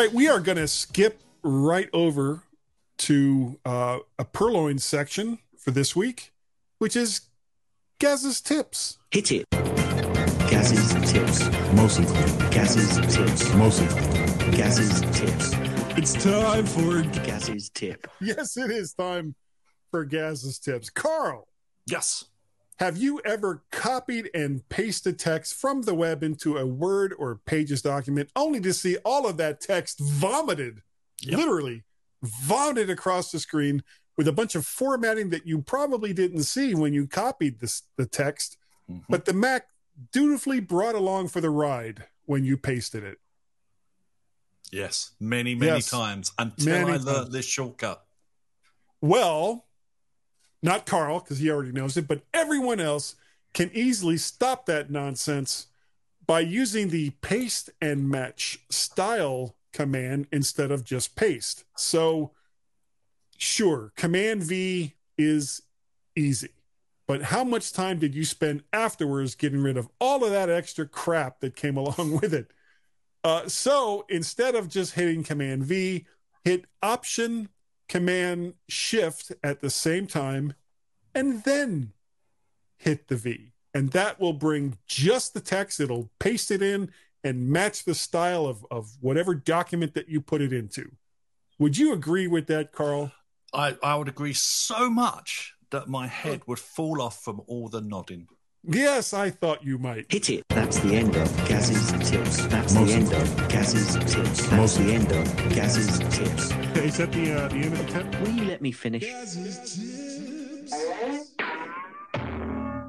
All right, we are going to skip right over to uh, a purloin section for this week, which is Gaz's tips. Hit it. Gaz's tips. Mostly. Gaz's tips. Mostly. Gaz's tips. It's time for Gaz's tip. yes, it is time for Gaz's tips. Carl, Yes. Have you ever copied and pasted text from the web into a Word or Pages document only to see all of that text vomited, Yep. literally vomited across the screen with a bunch of formatting that you probably didn't see when you copied this, the text, Mhm. but the Mac dutifully brought along for the ride when you pasted it? Yes. Many, many Yes. times until Many I learned times. this shortcut. Well, not Carl, because he already knows it, but everyone else can easily stop that nonsense by using the paste and match style command instead of just paste. So, sure, Command V is easy. But how much time did you spend afterwards getting rid of all of that extra crap that came along with it? Uh, so instead of just hitting Command V, hit Option Command Shift at the same time, and then hit the V. And that will bring just the text. It'll paste it in and match the style of, of whatever document that you put it into. Would you agree with that, Carl? I, I would agree so much that my head would fall off from all the nodding. Yes, I thought you might. Hit it. That's the end of Gaz's tips. That's Most the end of Gaz's tips. That's Most the end of Gaz's tips. Is that the, uh, the end of the tip? Will you let me finish?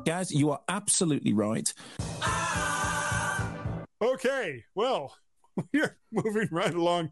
Gaz, you are absolutely right. Okay, well, we're moving right along.